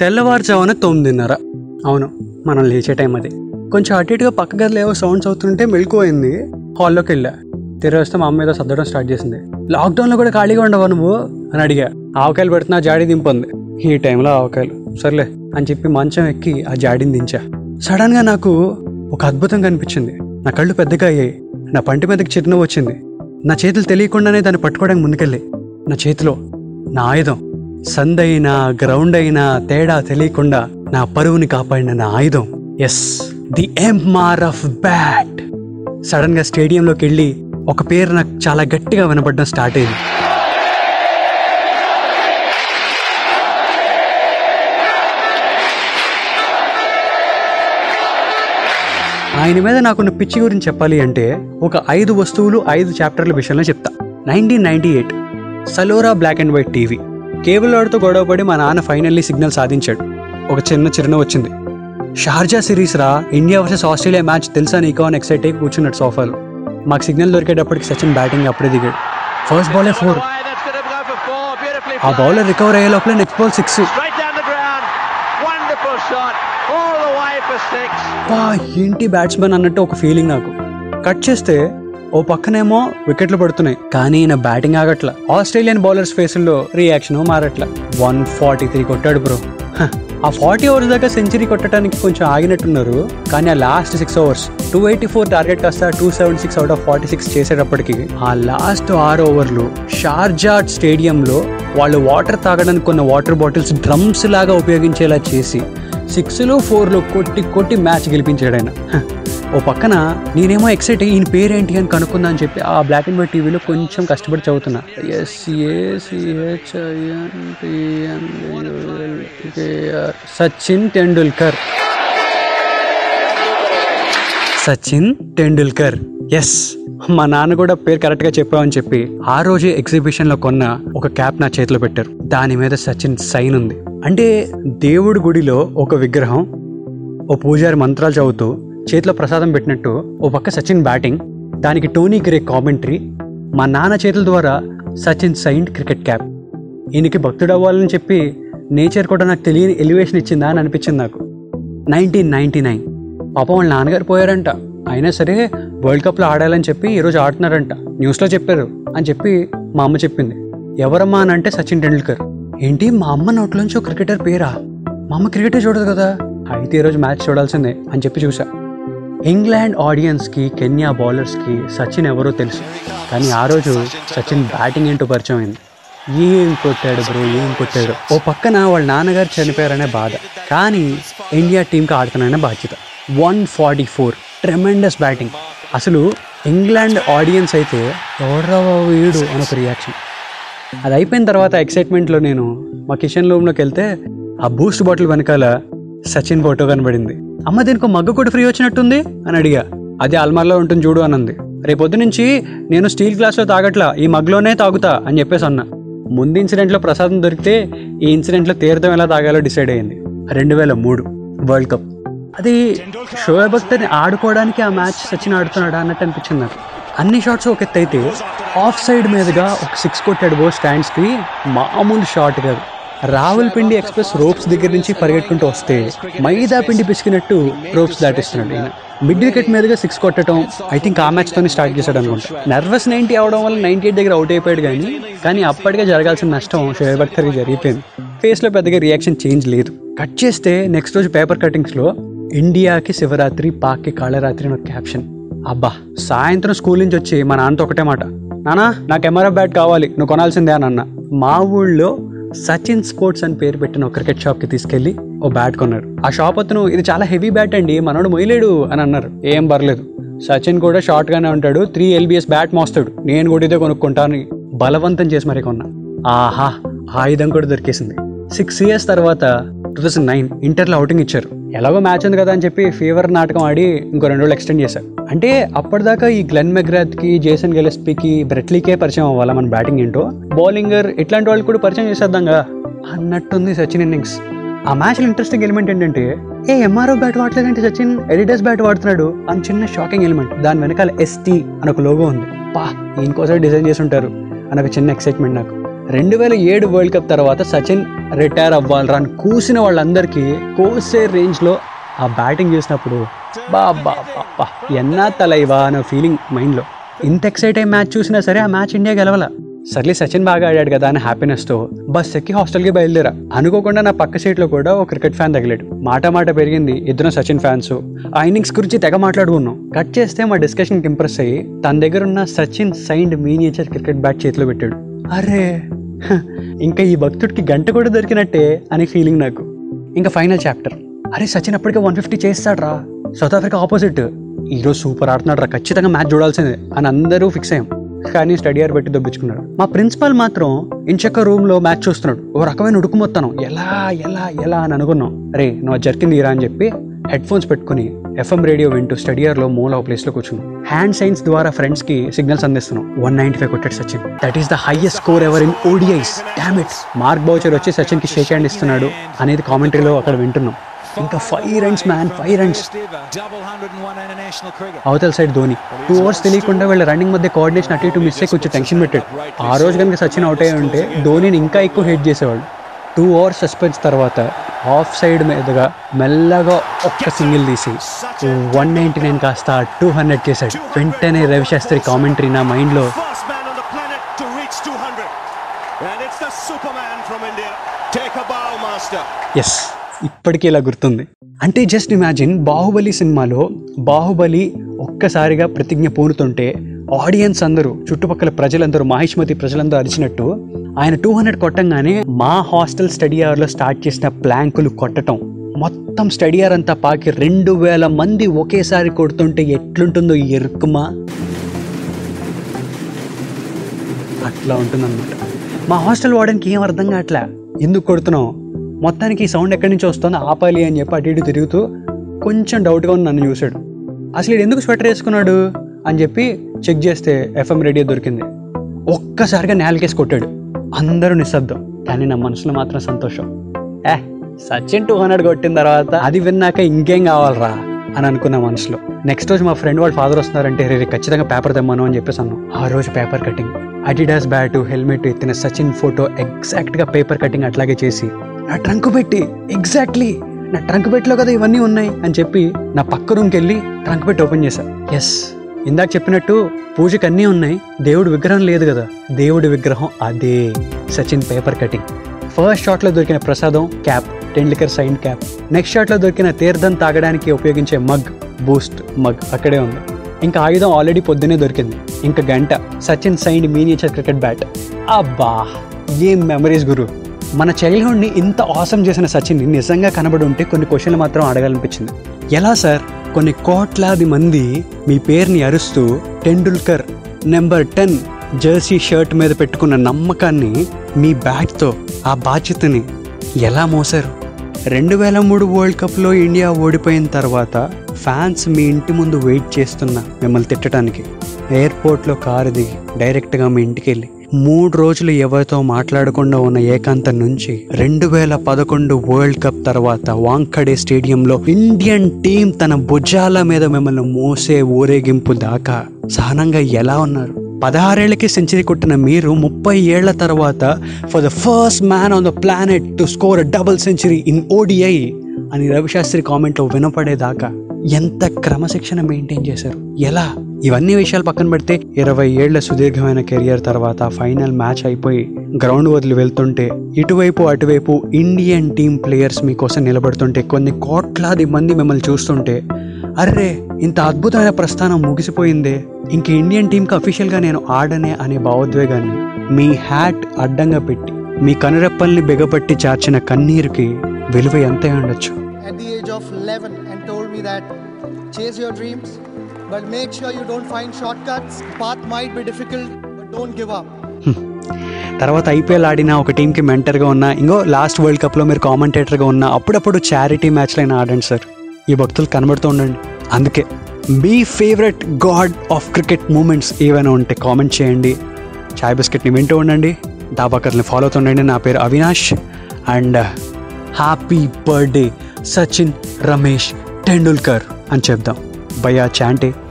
తెల్లవారుజామున తొమ్మిదిన్నర. అవును మనం లేచే టైం అది. కొంచెం అటు ఇటుగా పక్క గదిలో ఏవో సౌండ్స్ అవుతుంటే మెళుకుపోయింది హాల్లోకి వెళ్ళా తిరిగి వస్తే మా అమ్మ ఏదో సర్దడం స్టార్ట్ చేసింది. లాక్డౌన్లో కూడా ఖాళీగా ఉండవా నువ్వు? అని అడిగా. ఆవకాయలు పెడుతున్నా జాడీ దింపంది. ఈ టైంలో ఆవకాయలు. సర్లే అని చెప్పి మంచం ఎక్కి ఆ జాడీని దించా. సడన్గా నాకు ఒక అద్భుతం కనిపించింది. నా కళ్ళు పెద్దగా అయ్యాయి. నా పంటి మీదకి చిరునవ్వు వచ్చింది. నా చేతులు తెలియకుండానే దాన్ని పట్టుకోవడానికి ముందుకెళ్ళి. నా చేతిలో నా ఆయుధం. సందైనా గ్రౌండ్ అయినా తేడా తెలియకుండా నా పరువుని కాపాడిన నా ఆయుధం. Yes the MR of bat సడన్గా స్టేడియంలోకి వెళ్ళి ఒక పేరు నాకు చాలా గట్టిగా వినపడడం స్టార్ట్ అయింది. ఆయన మీద నాకున్న పిచ్చి గురించి చెప్పాలి అంటే ఒక ఐదు వస్తువులు ఐదు చాప్టర్ల విషయంలో చెప్తా. Nineteen ninety eight. Salora black and white TV cable వాడితో గొడవపడి మా నాన్న ఫైనల్లీ సిగ్నల్ సాధించాడు. ఒక చిన్న చిరునవ్వు వచ్చింది. షార్జా సిరీస్ రా ఇండియా వర్సెస్ ఆస్ట్రేలియా మ్యాచ్ తెలుసా నీకో? అని ఎక్సైట్ అయ్యి కూర్చున్నాడు సోఫాలో. మాకు సిగ్నల్ దొరికేటప్పటికి సచిన్ బ్యాటింగ్ అప్పుడే దిగాడు. ఫస్ట్ బాలే ఫోర్ ఆ. బౌలర్ రికవర్ అయ్యే లోపల నెక్స్ట్ బాల్ సిక్స్ ఏంటి బ్యాట్స్మెన్ అన్నట్టు ఒక ఫీలింగ్ నాకు. కట్ చేస్తే ఓ పక్కనేమో వికెట్లు పడుతున్నాయి. కానీ ఈయన బ్యాటింగ్ ఆగట్ల. ఆస్ట్రేలియన్ బౌలర్స్ ఫేసుల్లో రియాక్షన్ మారట్ల. వన్ ఫార్టీ త్రీ కొట్టాడు బ్రో. ఆ ఫార్టీ ఓవర్స్ దాకా సెంచరీ కొట్టడానికి కొంచెం ఆగినట్టున్నారు. కానీ ఆ last six overs two eighty four target కాస్త two seventy six out of forty six చేసేటప్పటికి ఆ లాస్ట్ ఆరు ఓవర్లు షార్జాట్ స్టేడియంలో వాళ్ళు వాటర్ తాగడానికి కొన్న వాటర్ బాటిల్స్ డ్రమ్స్ లాగా ఉపయోగించేలా చేసి సిక్స్లో ఫోర్లో కొట్టి కొట్టి మ్యాచ్ గెలిపించాడు ఆయన. ఓ పక్కన నేనేమో ఎక్సైట్ అయ్యి ఈయన పేరేంటి అని కనుక్కుందా అని చెప్పి ఆ బ్లాక్ అండ్ వైట్ టీవీలో కొంచెం కష్టపడి చదువుతున్నా. సచిన్ టెండూల్కర్. సచిన్ టెండూల్కర్. ఎస్ మా నాన్న కూడా పేరు కరెక్ట్గా చెప్పామని చెప్పావని చెప్పి ఆ రోజే ఎగ్జిబిషన్లో కొన్న ఒక క్యాప్ నా చేతిలో పెట్టారు. దాని మీద సచిన్ సైన్ ఉంది. అంటే దేవుడి గుడిలో ఒక విగ్రహం ఓ పూజారి మంత్రాలు చదువుతూ చేతిలో ప్రసాదం పెట్టినట్టు ఓ పక్క సచిన్ బ్యాటింగ్ దానికి టోనీ గ్రే కామెంటరీ మా నాన్న చేతుల ద్వారా సచిన్ సైంట్ క్రికెట్ క్యాప్. ఈయనకి భక్తుడవ్వాలని చెప్పి నేచర్ కూడా నాకు తెలియని ఎలివేషన్ ఇచ్చిందా అని అనిపించింది నాకు. Nineteen ninety nine. పాపం వాళ్ళ నాన్నగారు పోయారంట. అయినా సరే వరల్డ్ కప్లో ఆడాలని చెప్పి ఈరోజు ఆడుతున్నారంట. న్యూస్లో చెప్పారు అని చెప్పి మా అమ్మ చెప్పింది. ఎవరమ్మా అని అంటే సచిన్ టెండూల్కర్. ఏంటి మా అమ్మ నోట్లోంచి ఒక క్రికెటర్ పేరా? మా అమ్మ క్రికెటే చూడదు కదా. అయితే ఈరోజు మ్యాచ్ చూడాల్సిందే అని చెప్పి చూసా ఇంగ్లాండ్ ఆడియన్స్కి కెన్యా బౌలర్స్కి సచిన్ ఎవరో తెలుసు. కానీ ఆ రోజు సచిన్ బ్యాటింగ్ ఏంటో పరిచయం అయింది. ఏం కొట్టాడు బ్రో? ఏం కొట్టాడు? ఓ పక్కన వాళ్ళ నాన్నగారు చనిపోయారనే బాధ. కానీ ఇండియా టీంకి ఆడుతున్నానే బాధ్యత. One forty four. Tremendous batting. అసలు ఇంగ్లాండ్ ఆడియన్స్ అయితే ఎవడ్రా బాబు వీడు అని ఒక రియాక్షన్. అది అయిపోయిన తర్వాత ఎక్సైట్మెంట్లో నేను మా కిచెన్ రూమ్లోకి వెళ్తే ఆ బూస్ట్ బాటిల్ వెనకాల సచిన్ ఫోటో కనబడింది. అమ్మ దీనికి మగ్గు కూడా ఫ్రీ వచ్చినట్టుంది? అని అడిగా. అది అల్మార్లో ఉంటుంది చూడు అనంది. రేపొద్దు నుంచి నేను స్టీల్ గ్లాస్లో తాగట్లా ఈ మగ్లోనే తాగుతా అని చెప్పేసి అన్నా. ముందు ఇన్సిడెంట్లో ప్రసాదం దొరికితే ఈ ఇన్సిడెంట్లో తీర్థం ఎలా తాగాలో డిసైడ్ అయింది. రెండు వేల మూడు వరల్డ్ కప్ అది షోయబ్ అఖ్తర్ని ఆడుకోవడానికి ఆ మ్యాచ్ సచిన్ ఆడుతున్నాడా అన్నట్టు అనిపించింది నాకు. అన్ని షాట్స్ ఒక ఎత్తు అయితే ఆఫ్ సైడ్ మీదుగా ఒక సిక్స్ కొట్టాడు బో స్టాండ్స్కి. మామూలు షాట్ కాదు. రావులపిండి ఎక్స్ప్రెస్ రోప్స్ దగ్గర నుంచి పరిగెట్టుకుంటూ వస్తే మైదా పిండి పిసికినట్టు రోప్స్ దాటిస్తున్నాడు ఈయన. మిడ్ వికెట్ మీదుగా సిక్స్ కొట్టడం ఐ థింక్ ఆ మ్యాచ్ తోనే స్టార్ట్ చేశాడు అనుకుంటా నర్వస్ నైన్టీ అవడం వల్ల నైన్టీ ఎయిట్ దగ్గర అవుట్ అయిపోయాడు కానీ కానీ అప్పటికే జరగాల్సిన నష్టం షోయబ్ అఖ్తర్కి జరిగిపోయింది. ఫేస్లో పెద్దగా రియాక్షన్ చేంజ్ లేదు. కట్ చేస్తే నెక్స్ట్ రోజు పేపర్ కటింగ్స్లో ఇండియాకి శివరాత్రి పాక్కి కాళరాత్రి అని క్యాప్షన్ అబ్బా సాయంత్రం స్కూల్ నుంచి వచ్చి మా నాన్నతో ఒకటే మాట. నానా నాకు ఎంఆర్ఎఫ్ బ్యాట్ కావాలి నువ్వు కొనాల్సిందే అని అన్న. మా ఊళ్ళో సచిన్ స్పోర్ట్స్ అని పేరు పెట్టిన ఒక క్రికెట్ షాప్కి తీసుకెళ్ళి ఓ బ్యాట్ కొన్నాడు ఆ షాప్ అతను ఇది చాలా హెవీ బ్యాట్ అండి మనోడు మొయ్యలేడు అని అన్నారు. ఏం పర్లేదు. సచిన్ కూడా షార్ట్ గానే ఉంటాడు త్రీ ఎల్బిఎస్ బ్యాట్ మోస్తాడు. నేను కూడా ఇదే కొనుక్కుంటాను బలవంతం చేసి మరీ కొన్నా. ఆహా ఆయుధం కూడా దొరికేసింది. సిక్స్ ఇయర్స్ తర్వాత టూ థౌసండ్ నైన్ ఇంటర్లో అవుటింగ్ ఇచ్చారు. ఎలాగో మ్యాచ్ ఉంది కదా అని చెప్పి ఫీవర్ నాటకం ఆడి ఇంకో రెండు రోజులు ఎక్స్టెండ్ చేశారు. అంటే అప్పటిదాకా ఈ గ్లెన్ మెగ్రాత్కి జేసన్ గెలెస్పీకి బ్రెట్లీకే పరిచయం అవ్వాలా మన బ్యాటింగ్ ఏంటో? బౌలింగర్ ఇట్లాంటి వాళ్ళు కూడా పరిచయం చేసేద్దాంగా? అన్నట్టుంది సచిన్ ఇన్నింగ్స్ ఆ మ్యాచ్లో ఇంట్రెస్టింగ్ ఎలిమెంట్ ఏంటంటే ఏ ఎంఆర్ఓ బ్యాట్ వాడలేదంటే సచిన్ ఎడిటర్స్ బ్యాట్ వాడుతున్నాడు అని చిన్న షాకింగ్ ఎలిమెంట్ దాని వెనకాల ఎస్టీ అని ఒక లోగో ఉంది. పా ఇంకోసారి డిజైన్ చేసి ఉంటారు. అని ఒక చిన్న ఎక్సైట్మెంట్ నాకు. రెండు వేల ఏడు వరల్డ్ కప్ తర్వాత సచిన్ రిటైర్ అవ్వాలరా అని కూసిన వాళ్ళందరికీ కోసే రేంజ్లో ఆ బ్యాటింగ్ చూసినప్పుడు బాబా బాబా ఎన్నా తలైవా అనే ఫీలింగ్ మైండ్లో. ఇంత ఎక్సైట్ అయ్యి మ్యాచ్ చూసినా సరే ఆ మ్యాచ్ ఇండియా గెలవాల. సర్లే సచిన్ బాగా ఆడాడు కదా అని హ్యాపీనెస్తో బస్ ఎక్కి హాస్టల్కి బయలుదేరా. అనుకోకుండా నా పక్క సీట్లో కూడా ఒక క్రికెట్ ఫ్యాన్ తగిలాడు. మాట మాట పెరిగింది ఇద్దరు సచిన్ ఫ్యాన్స్ ఆ ఇన్నింగ్స్ గురించి తెగ మాట్లాడుకున్నాం. కట్ చేస్తే మా డిస్కషన్కి ఇంప్రెస్ అయ్యి తన దగ్గర ఉన్న Sachin signed miniature cricket bat చేతిలో పెట్టాడు. అరే. హ, ఇంకా ఈ భక్తుడికి గంట కూడా దొరికినట్టే అని ఫీలింగ్ నాకు. ఇంకా ఫైనల్ చాప్టర్ అరే సచిన్ అప్పటికే వన్ ఫిఫ్టీ చేస్తాడ్రా. సౌత్ ఆఫ్రికా ఆపోజిట్ ఈరోజు సూపర్ ఆడుతున్నాడు రా ఖచ్చితంగా మ్యాచ్ చూడాల్సిందే అని అందరూ ఫిక్స్ అయ్యాం. కానీ స్టడీ ఆర్ పెట్టి దొబ్బించుకున్నాడు. మా ప్రిన్సిపల్ మాత్రం ఇంచక్క రూమ్లో మ్యాచ్ చూస్తున్నాడు. ఓ రకమైన ఉడుకుమొత్తాను. ఎలా ఎలా ఎలా అని అనుకున్నాం. రే నువ్వు జరిగింది ఇరా అని చెప్పి హెడ్ ఫోన్స్ పెట్టుకుని ఎఫ్ఎం రేడియో వింటూ స్టడీ లో మూల ప్లేస్లో కూర్చున్నాం. హ్యాండ్ సైన్స్ ద్వారా ఫ్రెండ్స్కి సిగ్నల్స్ అందిస్తున్నాం. వన్ నైన్టీ ఫైవ్ కొట్టాడు Sachin. That is the highest score ever in ODIs damn it's Mark Boucher వచ్చి సచిన్కి షేక్ హ్యాండ్ ఇస్తున్నాడు అనేది కామెంటరీలో అక్కడ వింటున్నాం. ఇంకా five runs man five runs Double 101 international cricket. అవతల సైడ్ ధోని టూ అవర్స్ తెలియకుండా వీళ్ళ రన్నింగ్ మధ్య కోఆర్డినేషన్ అటు ఇటు మిస్ అయ్యి కొంచెం టెన్షన్ పెట్టాడు ఆ రోజు కనుక సచిన్ అవుట్ అయ్యి ఉంటే ధోనిని ఇంకా ఎక్కువ హెట్ చేసేవాడు టూ అవర్స్ సస్పెన్స్ తర్వాత ఆఫ్ సైడ్ మీదుగా మెల్లగా ఒక్క సింగిల్ తీసి వన్ నైంటీ నైన్ కాస్త టూ హండ్రెడ్ చేశాడు వెంటనే రవిశాస్త్రి కామెంటరీ నా మైండ్లో First man on the planet to reach 200. And it's the Superman from India. Take a bow, master. Yes ఇప్పటికీ ఇలా గుర్తుంది. అంటే జస్ట్ ఇమాజిన్ బాహుబలి సినిమాలో బాహుబలి ఒక్కసారిగా ప్రతిజ్ఞ పూనుతుంటే ఆడియన్స్ అందరూ చుట్టుపక్కల ప్రజలందరూ మహేష్మతి ప్రజలందరూ అరిచినట్టు ఆయన టూ హండ్రెడ్ కొట్టంగానే మా హాస్టల్ స్టడీ అవర్లో స్టార్ట్ చేసిన ప్లాంకులు కొట్టటం. మొత్తం స్టడీ అవర్ అంతా పాకి రెండు వేల మంది ఒకేసారి కొడుతుంటే ఎట్లుంటుందో ఎరుకుమా? అట్లా ఉంటుందన్నమాట. మా హాస్టల్ వాడడానికి ఏం అర్థం కావట్లే? ఎందుకు కొడుతున్నావు? మొత్తానికి ఈ సౌండ్ ఎక్కడి నుంచి వస్తుందో ఆపాలి అని చెప్పి అటు ఇటు తిరుగుతూ కొంచెం డౌట్గా ఉంది నన్ను చూశాడు. అసలు ఈడు ఎందుకు స్వెటర్ వేసుకున్నాడు? అని చెప్పి చెక్ చేస్తే ఎఫ్ఎం రేడియో దొరికింది. ఒక్కసారిగా నేలకేసి కొట్టాడు. అందరూ నిశ్శబ్దం. కానీ నా మనసులో మాత్రం సంతోషం. ఏ సచిన్ టూ హండ్రెడ్ కొట్టిన తర్వాత అది విన్నాక ఇంకేం కావాలరా? అని అనుకున్న మనసులో. నెక్స్ట్ రోజు మా ఫ్రెండ్ వాళ్ళ ఫాదర్ వస్తున్నారంటే రేపు ఖచ్చితంగా పేపర్ తెమ్మను అని చెప్పేసి అన్నాం. ఆ రోజు paper cutting. Adidas bat helmet ఎత్తిన సచిన్ ఫోటో ఎగ్జాక్ట్గా పేపర్ కటింగ్ అట్లాగే చేసి నా ట్రంక్ పెట్టి. ఎగ్జాక్ట్లీ నా ట్రంక్ పెట్టిలో కదా ఇవన్నీ ఉన్నాయి అని చెప్పి నా పక్క రూమ్కి వెళ్ళి ట్రంక్ పెట్టి ఓపెన్ చేశా. ఎస్ ఇందాక చెప్పినట్టు పూజకి అన్నీ ఉన్నాయి. దేవుడి విగ్రహం లేదు కదా. దేవుడి విగ్రహం అదే. సచిన్ పేపర్ కటింగ్ ఫస్ట్ షాట్లో దొరికిన ప్రసాదం cap Tendulkar sign cap next షాట్లో దొరికిన తీర్థం తాగడానికి ఉపయోగించే మగ్ బూస్ట్ మగ్ అక్కడే ఉంది. ఇంకా ఆయుధం ఆల్రెడీ పొద్దునే దొరికింది. ఇంకా గంట. Sachin sign miniature cricket bat అబ్బా! ఏం మెమరీస్ గురు? మన చైల్డ్హుడ్ని ఇంత ఆసం చేసిన సచిన్ నిజంగా కనబడి ఉంటే కొన్ని క్వశ్చన్లు మాత్రం అడగాలనిపించింది. ఎలా సార్? కొన్ని కోట్లాది మంది మీ పేరుని అరుస్తూ Tendulkar number ten jersey shirt మీద పెట్టుకున్న నమ్మకాన్ని మీ బ్యాట్తో ఆ బాధ్యతని ఎలా మోసారు? రెండు వేల మూడు వరల్డ్ కప్లో ఇండియా ఓడిపోయిన తర్వాత ఫ్యాన్స్ మీ ఇంటి ముందు వెయిట్ చేస్తున్న మిమ్మల్ని తిట్టడానికి ఎయిర్పోర్ట్లో కారు దిగి డైరెక్ట్గా మీ ఇంటికి వెళ్ళి మూడు రోజులు ఎవరితో మాట్లాడకుండా ఉన్న ఏకాంతం నుంచి రెండు వేల పదకొండు వరల్డ్ కప్ తర్వాత వాంఖడే స్టేడియంలో ఇండియన్ టీం తన భుజాల మీద మిమ్మల్ని మోసే ఊరేగింపు దాకా సహనంగా ఎలా ఉన్నారు? పదహారేళ్ళకి సెంచరీ కొట్టిన మీరు ముప్పై ఏళ్ళ తర్వాత for the first man on the planet to score double century in ODI అని రవిశాస్త్రి కామెంట్లో వినపడేదాకా ఎంత క్రమశిక్షణ మెయింటైన్ చేశారు? ఎలా? ఇవన్నీ విషయాలు పక్కన పెడితే ఇరవై ఏళ్ళ సుదీర్ఘమైన కెరియర్ తర్వాత ఫైనల్ మ్యాచ్ అయిపోయి గ్రౌండ్ వదిలి వెళ్తుంటే ఇటువైపు అటువైపు ఇండియన్ టీమ్ ప్లేయర్స్ మీకోసం నిలబడుతుంటే కొన్ని కోట్లాది మంది మిమ్మల్ని చూస్తుంటే అర్రే ఇంత అద్భుతమైన ప్రస్థానం ముగిసిపోయిందే. ఇంక ఇండియన్ టీంకి అఫీషియల్గా నేను ఆడనే అనే భావోద్వేగాన్ని మీ హ్యాట్ అడ్డంగా పెట్టి మీ కనురెప్పల్ని బిగపట్టి చార్చిన కన్నీరుకి విలువ ఎంత ఉండొచ్చు? At the age of 11 and told me that chase your dreams, but make sure you don't find shortcuts. Path might be difficult, but don't give up. Hmm. తర్వాత ఐపీఎల్ ఆడిన ఒక టీంకి మెంటర్గా ఉన్న ఇంకో లాస్ట్ వరల్డ్ కప్లో మీరు కామెంటేటర్గా ఉన్న అప్పుడప్పుడు చారిటీ మ్యాచ్లైనా ఆడండి సార్. ఈ భక్తులు కనబడుతూ ఉండండి. అందుకే మీ favourite god of cricket moments ఏవైనా ఉంటే కామెంట్ చేయండి. చాయ్ బిస్కెట్ని వింటూ ఉండండి. దాబాకర్ని ఫాలో అవుతుండండి నా పేరు Avinash. And happy birthday Sachin Ramesh Tendulkar అని చెప్దాం. by our chanting